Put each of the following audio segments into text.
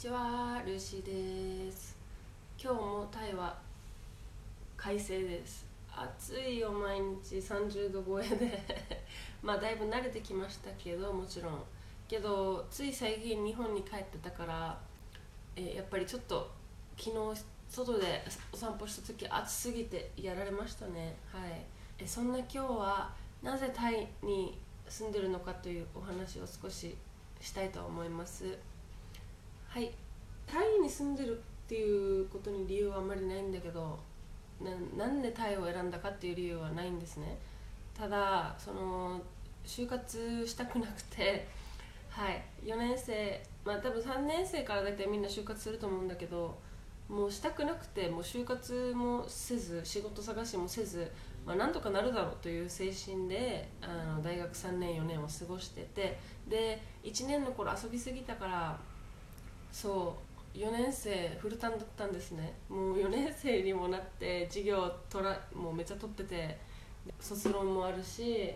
ちはルーシーです。今日もタイは快晴です。暑いよ毎日。30度超えで。まあだいぶ慣れてきましたけどもちろん。けどつい最近日本に帰ってたからえやっぱりちょっと昨日外でお散歩した時暑すぎてやられましたね。はい。えそんな今日はなぜタイに住んでるのかというお話を少ししたいと思います。はい。タイに住んでるっていうことに理由はあんまりないんだけどななんでタイを選んだかっていう理由はないんですね。ただその就活したくなくて はい。4年生まあ多分3年生から大体みんな就活すると思うんだけどもうしたくなくてもう就活もせず仕事探しもせず、まあ、なんとかなるだろうという精神であの大学3年4年を過ごしててで1年の頃遊びすぎたからそう4年生フルタンだったんですね。もう4年生にもなって授業取らもうめっちゃ取ってて卒論もあるし、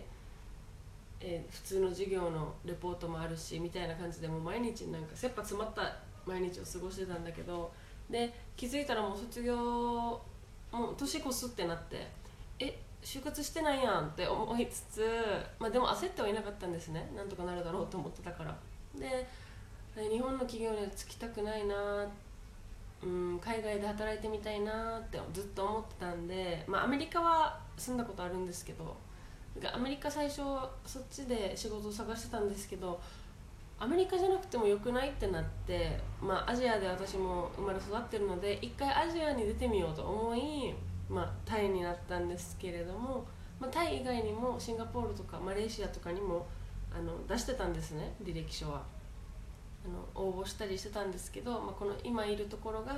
えー、普通の授業のレポートもあるしみたいな感じでもう毎日なんか切羽詰まった毎日を過ごしてたんだけどで気づいたらもう卒業もう年越すってなってえ就活してないやんって思いつつ、まあ、でも焦ってはいなかったんですね。なんとかなるだろうと思ってたから。で日本の企業には就きたくないなうん海外で働いてみたいなってずっと思ってたんで、まあ、アメリカは住んだことあるんですけどアメリカ最初そっちで仕事を探してたんですけどアメリカじゃなくてもよくないってなって、まあ、アジアで私も生まれ育ってるので一回アジアに出てみようと思い、まあ、タイになったんですけれども、まあ、タイ以外にもシンガポールとかマレーシアとかにもあの出してたんですね履歴書は。あの応募したりしてたんですけど、まあ、この今いるところが、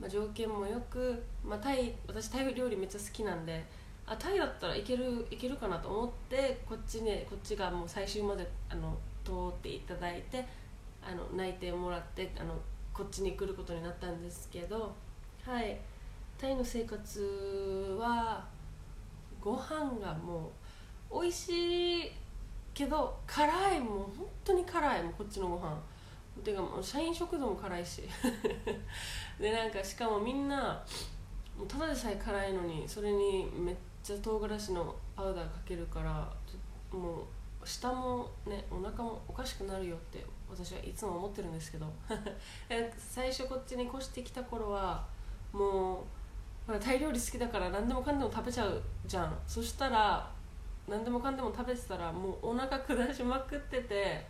まあ、条件もよく、まあ、タイ私タイ料理めっちゃ好きなんであタイだったらいけるいけるかなと思ってこっちねこっちがもう最終まであの通っていただいてあの内定もらってあのこっちに来ることになったんですけどはい。タイの生活はご飯がもう美味しいけど辛いもう本当に辛いもうこっちのご飯。ていうかもう社員食堂も辛いし。でなんかしかもみんなもうただでさえ辛いのにそれにめっちゃ唐辛子のパウダーかけるからもう下もねお腹もおかしくなるよって私はいつも思ってるんですけど。最初こっちに越してきた頃はもうほらタイ料理好きだから何でもかんでも食べちゃうじゃん。そしたら何でもかんでも食べてたらもうお腹下しまくってて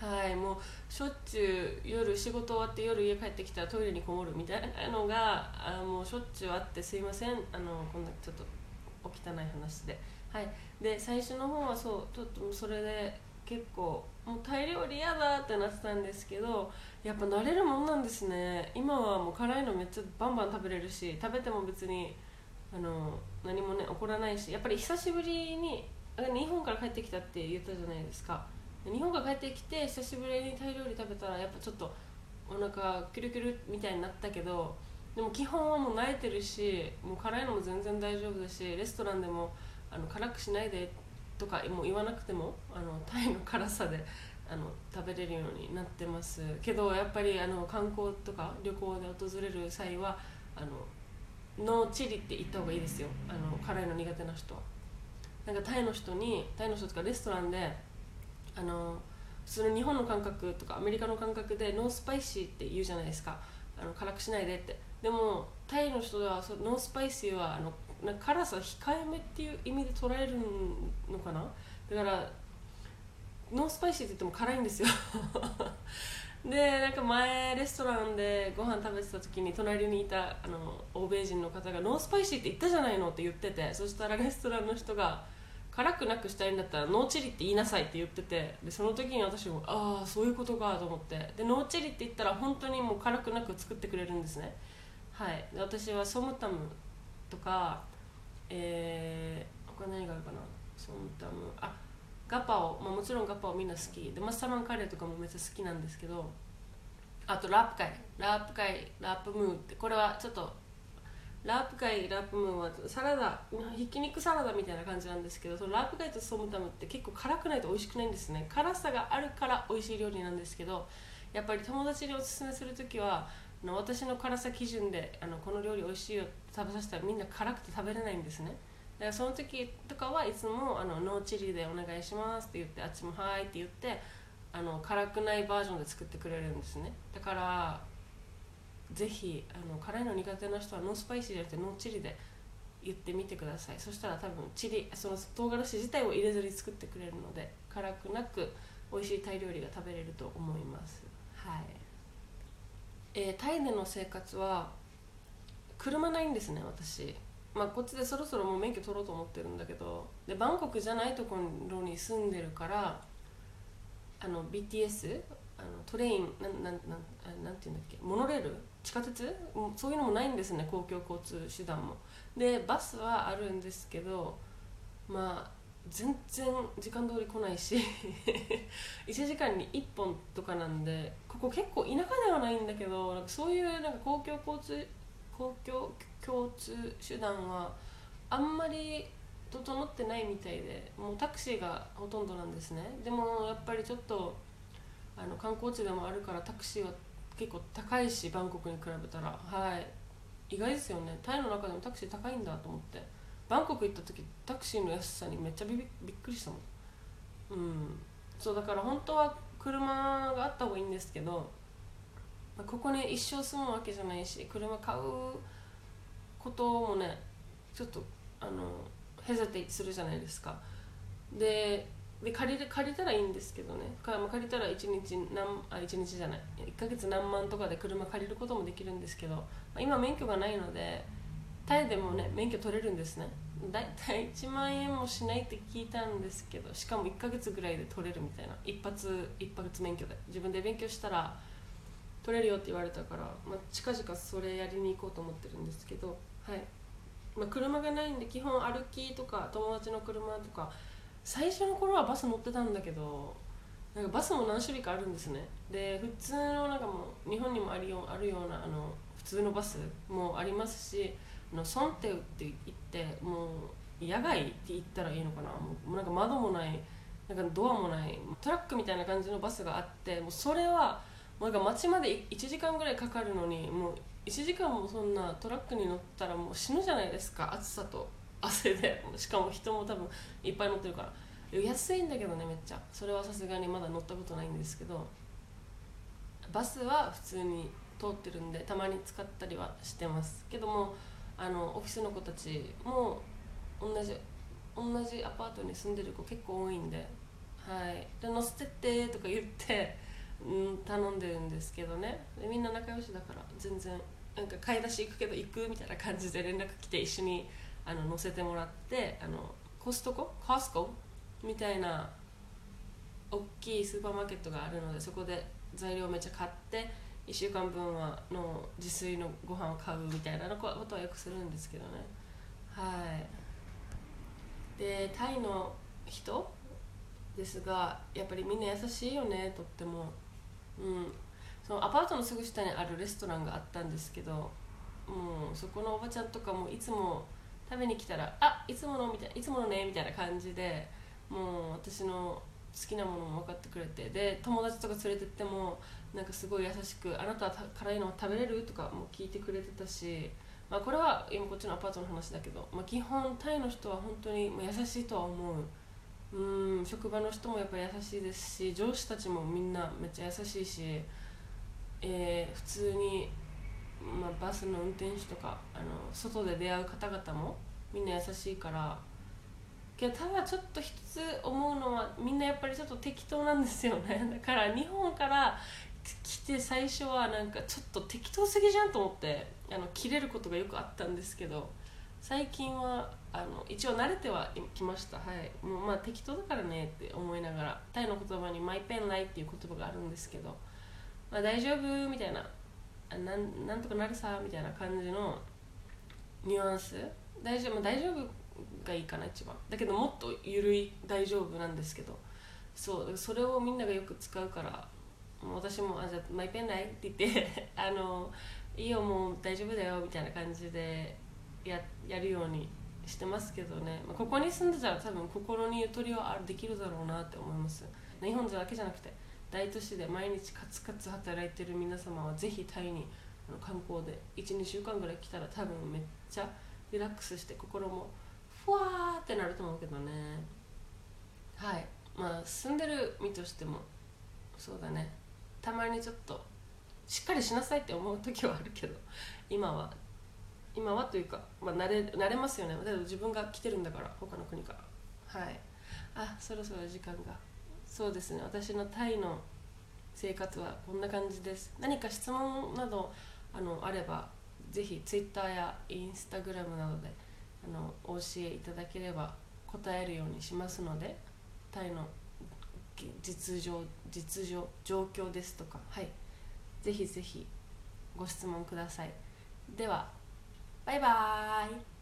はいもうしょっちゅう夜仕事終わって夜家帰ってきたらトイレにこもるみたいなのがあもうしょっちゅうあってすいません。あのこんなちょっとお汚い話で。はい。で最初の方はそうちょっとそれで結構もうタイ料理嫌だってなってたんですけどやっぱ慣れるもんなんですね。今はもう辛いのめっちゃバンバン食べれるし食べても別にあの何もね怒らないしやっぱり久しぶりに日本から帰ってきたって言ったじゃないですか。日本が帰ってきて久しぶりにタイ料理食べたらやっぱちょっとお腹キュルキュルみたいになったけどでも基本はもう慣れてるしもう辛いのも全然大丈夫だしレストランでもあの辛くしないでとかもう言わなくてもあのタイの辛さであの食べれるようになってます。けどやっぱりあの観光とか旅行で訪れる際はあの no chili って言った方がいいですよ。あの辛いの苦手な人は。なんかタイの人にタイの人とかレストランであの普通の日本の感覚とかアメリカの感覚で no spicy って言うじゃないですか。あの辛くしないでって。でもタイの人はそ no spicy はあの辛さ控えめっていう意味で捉えるのかな。だから no spicy って言っても辛いんですよ。でなんか前レストランでご飯食べてた時に隣にいたあの欧米人の方が「no spicy って言ったじゃないの?」って言っててそしたらレストランの人が辛くなくしたいんだったら no chili って言いなさいって言っててでその時に私もああそういうことかと思って。で no chili って言ったら本当にもう辛くなく作ってくれるんですね。はい。で私はソムタムとかえー、他何があるかな？ソムタム。あガパオ、まあ、もちろんガパオみんな好き。でマッサマンカレーとかもめっちゃ好きなんですけど。あとラープイ。ラープイラープムーってこれはちょっとラープイラープムーンはサラダひき肉サラダみたいな感じなんですけどそのラープイとソムタムって結構辛くないと美味しくないんですね。辛さがあるから美味しい料理なんですけどやっぱり友達におすすめする時はあの私の辛さ基準であのこの料理美味しいよって食べさせたらみんな辛くて食べれないんですね。だからその時とかはいつもあの no chili でお願いしますって言ってあっちも「はい」って言ってあの辛くないバージョンで作ってくれるんですね。だからぜひあの辛いの苦手な人は no spicy じゃなくて no chili で言ってみてください。そしたら多分チリその唐辛子自体を入れずに作ってくれるので辛くなく美味しいタイ料理が食べれると思います。はい、えータイでの生活は車ないんですね私。まあこっちでそろそろもう免許取ろうと思ってるんだけどでバンコクじゃないところに住んでるからあの BTS あのトレインなんなんなんなんていうんだっけモノレール地下鉄そういうのもないんですね公共交通手段も。でバスはあるんですけどまあ全然時間通り来ないし 1時間に1本とかなんでここ結構田舎ではないんだけどなんかそういうなんか公共交通公共交通手段はあんまり整ってないみたいでもうタクシーがほとんどなんですね。でもやっぱりちょっとあの観光地でもあるからタクシーは結構高いしバンコクに比べたら。はい。意外ですよね。タイの中でもタクシー高いんだと思って。バンコク行った時タクシーの安さにめっちゃビビびっくりしたもん。うん。そうだから本当は車があった方がいいんですけどまここに一生住むわけじゃないし車買うこともねちょっとあのヘザテするじゃないですか。でで借りる借りたらいいんですけどね。かまあ借りたら1日何あ1日じゃない。1ヶ月何万とかで車借りることもできるんですけど、まあ今免許がないのでタイでもね免許取れるんですね。だいたい1万円もしないって聞いたんですけどしかも1ヶ月ぐらいで取れるみたいな。一発一発免許で。自分で勉強したら取れるよって言われたから、まあ、近々それやりに行こうと思ってるんですけどはい、まあ、車がないんで基本歩きとか友達の車とか最初の頃はバス乗ってたんだけどなんかバスも何種類かあるんですね。で普通のなんかもう日本にもあるようあるようなあの普通のバスもありますしあのソンテウって言ってもう野外って言ったらいいのかな。もうなんか窓もないなんかドアもないトラックみたいな感じのバスがあってもうそれはもうなんか街まで1時間ぐらいかかるのにもう1時間もそんなトラックに乗ったらもう死ぬじゃないですか暑さと。汗でしかも人も多分いっぱい乗ってるから。安いんだけどねめっちゃ。それはさすがにまだ乗ったことないんですけどバスは普通に通ってるんでたまに使ったりはしてますけどもあのオフィスの子たちも同じ同じアパートに住んでる子結構多いんではい。で乗せてってとか言って、うん、頼んでるんですけどね。でみんな仲良しだから全然なんか買い出し行くけど行くみたいな感じで連絡来て一緒にあの乗せてもらってあのコストコ？コスコみたいな大きいスーパーマーケットがあるのでそこで材料めっちゃ買って1週間分はの自炊のご飯を買うみたいなことはよくするんですけどね。はい。でタイの人ですがやっぱりみんな優しいよねとっても。うん。そのアパートのすぐ下にあるレストランがあったんですけどもうそこのおばちゃんとかもいつも食べに来たら「あいつもの」みたいないつものねみたいな感じでもう私の好きなものも分かってくれてで友達とか連れてってもなんかすごい優しく「あなたは辛いの食べれる?」とかも聞いてくれてたし、まあ、これは今こっちのアパートの話だけど、まあ、基本タイの人は本当に優しいとは思ううん職場の人もやっぱり優しいですし上司たちもみんなめっちゃ優しいし、えー普通に、まあ、バスの運転手とかあの外で出会う方々もみんな優しいからけどただちょっと一つ思うのはみんなやっぱりちょっと適当なんですよね。だから日本から来て最初はなんかちょっと適当すぎじゃんと思ってあの切れることがよくあったんですけど最近はあの一応慣れてはきました。はい。もうまあ適当だからねって思いながらタイの言葉に「マイペンライ」っていう言葉があるんですけど、まあ、大丈夫？みたいななんなんとかなるさみたいな感じのニュアンス。大丈夫、大丈夫がいいかな一番。だけどもっと緩い大丈夫なんですけど。そうそれをみんながよく使うから私も「あじゃあマイペンライ」って言って あの「いいよもう大丈夫だよ」みたいな感じでややるようにしてますけどね、まあ、ここに住んでたら多分心にゆとりはあるできるだろうなって思います。日本だけじゃなくて。大都市で毎日カツカツ働いてる皆様はぜひタイに観光で12週間ぐらい来たら多分めっちゃリラックスして心もふわーってなると思うけどね。はい。まあ住んでる身としてもそうだね。たまにちょっとしっかりしなさいって思う時はあるけど今は。今はというか、まあ、慣れ慣れますよね。だけど自分が来てるんだから他の国から。はい。あそろそろ時間が。そうですね。私のタイの生活はこんな感じです。何か質問などあのあればぜひ Twitter や Instagram などであのお教えいただければ答えるようにしますのでタイの実情実情状況ですとかはい。ぜひぜひご質問ください。ではバイバーイ。